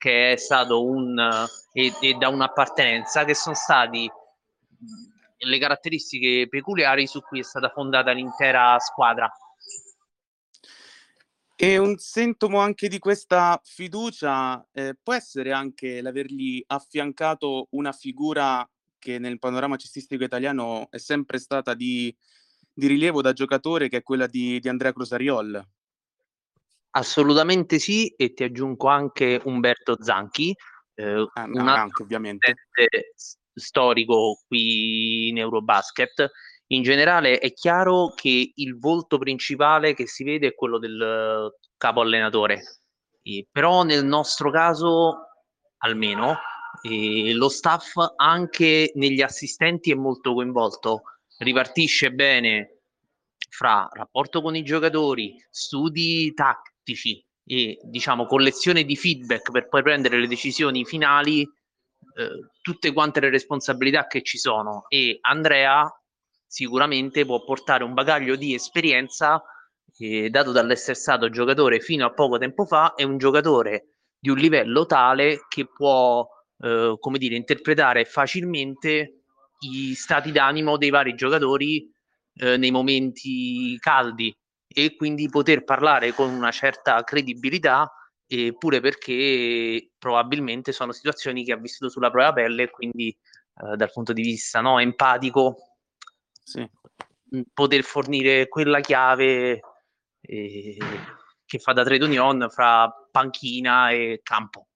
che è stato un e, e da un'appartenenza che sono stati le caratteristiche peculiari su cui è stata fondata l'intera squadra. E un sintomo anche di questa fiducia, ehm, può essere anche l'avergli affiancato una figura che nel panorama cestistico italiano è sempre stata di di rilievo da giocatore, che è quella di di Andrea Crosariol? Assolutamente sì, e ti aggiungo anche Umberto Zanchi, ehm, Ah, un anche ovviamente. storico qui in Eurobasket in generale è chiaro che il volto principale che si vede è quello del capo allenatore, eh, però nel nostro caso almeno eh, lo staff anche negli assistenti è molto coinvolto ripartisce bene fra rapporto con i giocatori, studi tattici e diciamo collezione di feedback per poi prendere le decisioni finali, eh, tutte quante le responsabilità che ci sono. E Andrea sicuramente può portare un bagaglio di esperienza eh, dato dall'essere stato giocatore fino a poco tempo fa è un giocatore di un livello tale che può eh, come dire interpretare facilmente i stati d'animo dei vari giocatori eh, nei momenti caldi e quindi poter parlare con una certa credibilità eh, pure perché probabilmente sono situazioni che ha vissuto sulla propria pelle e quindi eh, dal punto di vista no, empatico sì. poter fornire quella chiave eh, che fa da trade union fra panchina e campo.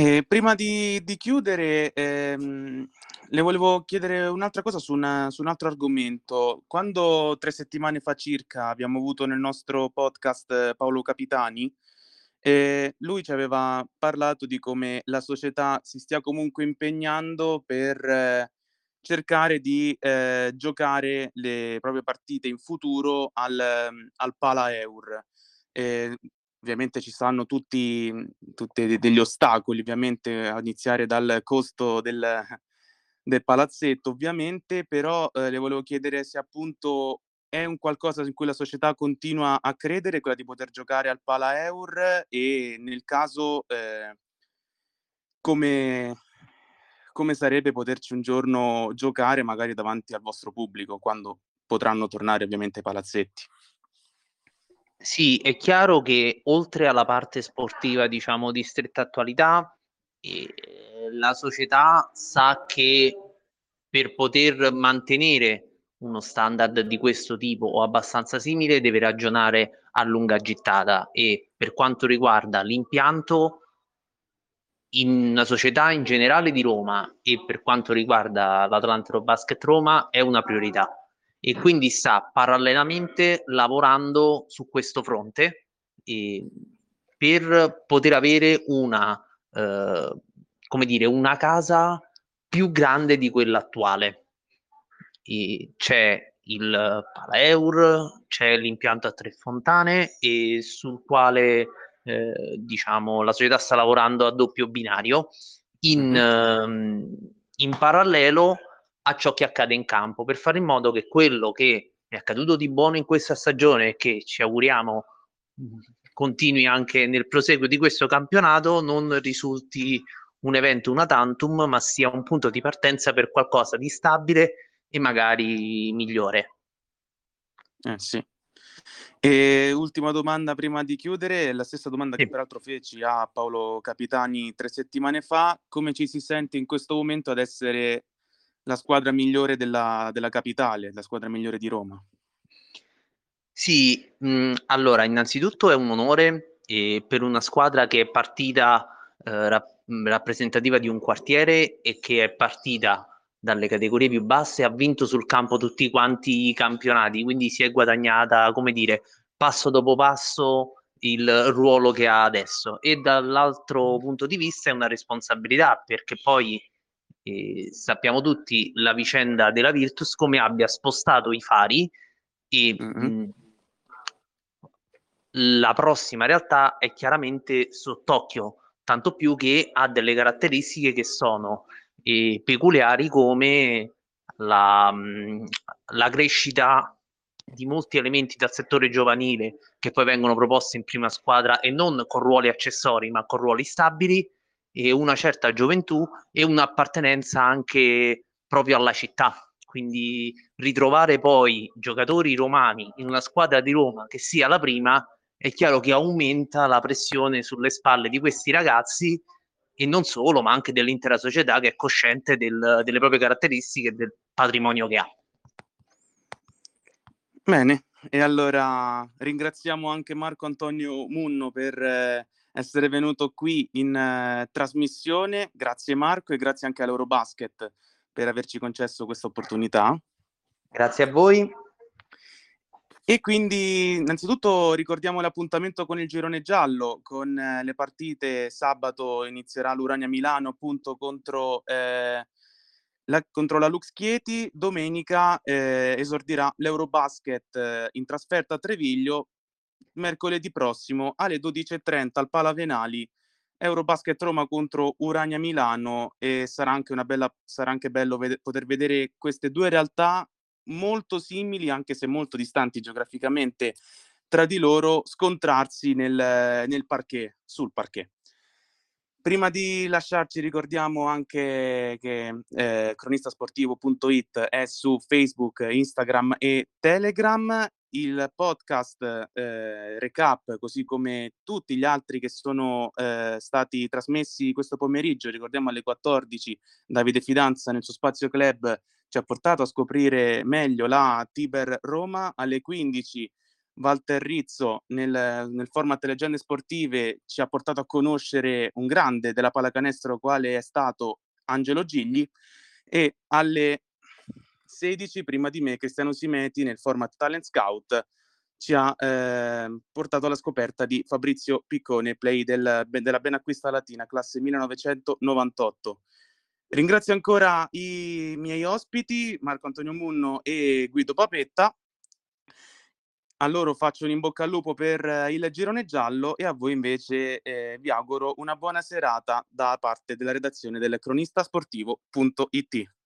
E prima di, di chiudere, ehm, le volevo chiedere un'altra cosa su, una, su, un altro argomento. Quando tre settimane fa circa abbiamo avuto nel nostro podcast eh, Paolo Capitani, eh, lui ci aveva parlato di come la società si stia comunque impegnando per eh, cercare di eh, giocare le proprie partite in futuro al, al Pala Eur. Eh, ovviamente ci saranno tutti, tutti degli ostacoli, ovviamente a iniziare dal costo del, del palazzetto, ovviamente, però eh, le volevo chiedere se appunto è un qualcosa in cui la società continua a credere, quella di poter giocare al Pala Eur e nel caso eh, come, come sarebbe poterci un giorno giocare magari davanti al vostro pubblico quando potranno tornare ovviamente ai palazzetti. Sì, è chiaro che oltre alla parte sportiva, diciamo, di stretta attualità, eh, la società sa che per poter mantenere uno standard di questo tipo o abbastanza simile deve ragionare a lunga gittata e per quanto riguarda l'impianto in una società in generale di Roma e per quanto riguarda l'Atlantero Basket Roma è una priorità e quindi sta parallelamente lavorando su questo fronte per poter avere una, eh, come dire, una casa più grande di quella attuale. E c'è il Paleur, c'è l'impianto a tre fontane e sul quale eh, diciamo la società sta lavorando a doppio binario in, uh, in parallelo a ciò che accade in campo per fare in modo che quello che è accaduto di buono in questa stagione e che ci auguriamo continui anche nel proseguo di questo campionato non risulti un evento una tantum ma sia un punto di partenza per qualcosa di stabile e magari migliore. Eh sì. E ultima domanda prima di chiudere, la stessa domanda sì. che peraltro feci a Paolo Capitani tre settimane fa, come ci si sente in questo momento ad essere la squadra migliore della, della capitale, la squadra migliore di Roma? Sì, mh, mm, allora innanzitutto è un onore eh, per una squadra che è partita eh, rap- rappresentativa di un quartiere e che è partita dalle categorie più basse, ha vinto sul campo tutti quanti i campionati, quindi si è guadagnata, come dire, passo dopo passo il ruolo che ha adesso e dall'altro punto di vista è una responsabilità perché poi eh, sappiamo tutti la vicenda della Virtus come abbia spostato i fari e mm-hmm. mh, la prossima realtà è chiaramente sott'occhio, tanto più che ha delle caratteristiche che sono eh, peculiari come la, mh, la crescita di molti elementi dal settore giovanile che poi vengono proposti in prima squadra e non con ruoli accessori ma con ruoli stabili e una certa gioventù e un'appartenenza anche proprio alla città. Quindi ritrovare poi giocatori romani in una squadra di Roma che sia la prima è chiaro che aumenta la pressione sulle spalle di questi ragazzi e non solo, ma anche dell'intera società che è cosciente del, delle proprie caratteristiche e del patrimonio che ha. Bene, e allora ringraziamo anche Marco Antonio Munno per eh, essere venuto qui in eh, trasmissione. Grazie Marco e grazie anche all'Eurobasket per averci concesso questa opportunità. Grazie a voi. E quindi innanzitutto ricordiamo l'appuntamento con il girone giallo, con eh, le partite sabato inizierà l'Urania Milano appunto contro, eh, la, contro la Lux Chieti domenica eh, esordirà l'Eurobasket eh, in trasferta a Treviglio mercoledì prossimo alle 12.30 al Palavenali Eurobasket Roma contro Urania Milano e sarà anche, bella, sarà anche bello ved- poter vedere queste due realtà molto simili anche se molto distanti geograficamente tra di loro scontrarsi nel, nel parquet, sul parquet. Prima di lasciarci ricordiamo anche che eh, cronistasportivo.it è su Facebook, Instagram e Telegram. Il podcast eh, recap, così come tutti gli altri che sono eh, stati trasmessi questo pomeriggio, ricordiamo alle 14, Davide Fidanza nel suo spazio club ci ha portato a scoprire meglio la Tiber Roma, alle 15 Walter Rizzo nel, nel format Leggende Sportive ci ha portato a conoscere un grande della pallacanestro quale è stato Angelo Gigli e alle 16 prima di me Cristiano Simeti nel format Talent Scout ci ha eh, portato alla scoperta di Fabrizio Piccone, play del, della Benacquista Latina, classe 1998. Ringrazio ancora i miei ospiti, Marco Antonio Munno e Guido Papetta, a loro faccio un in bocca al lupo per eh, il girone giallo e a voi invece eh, vi auguro una buona serata da parte della redazione del cronistasportivo.it.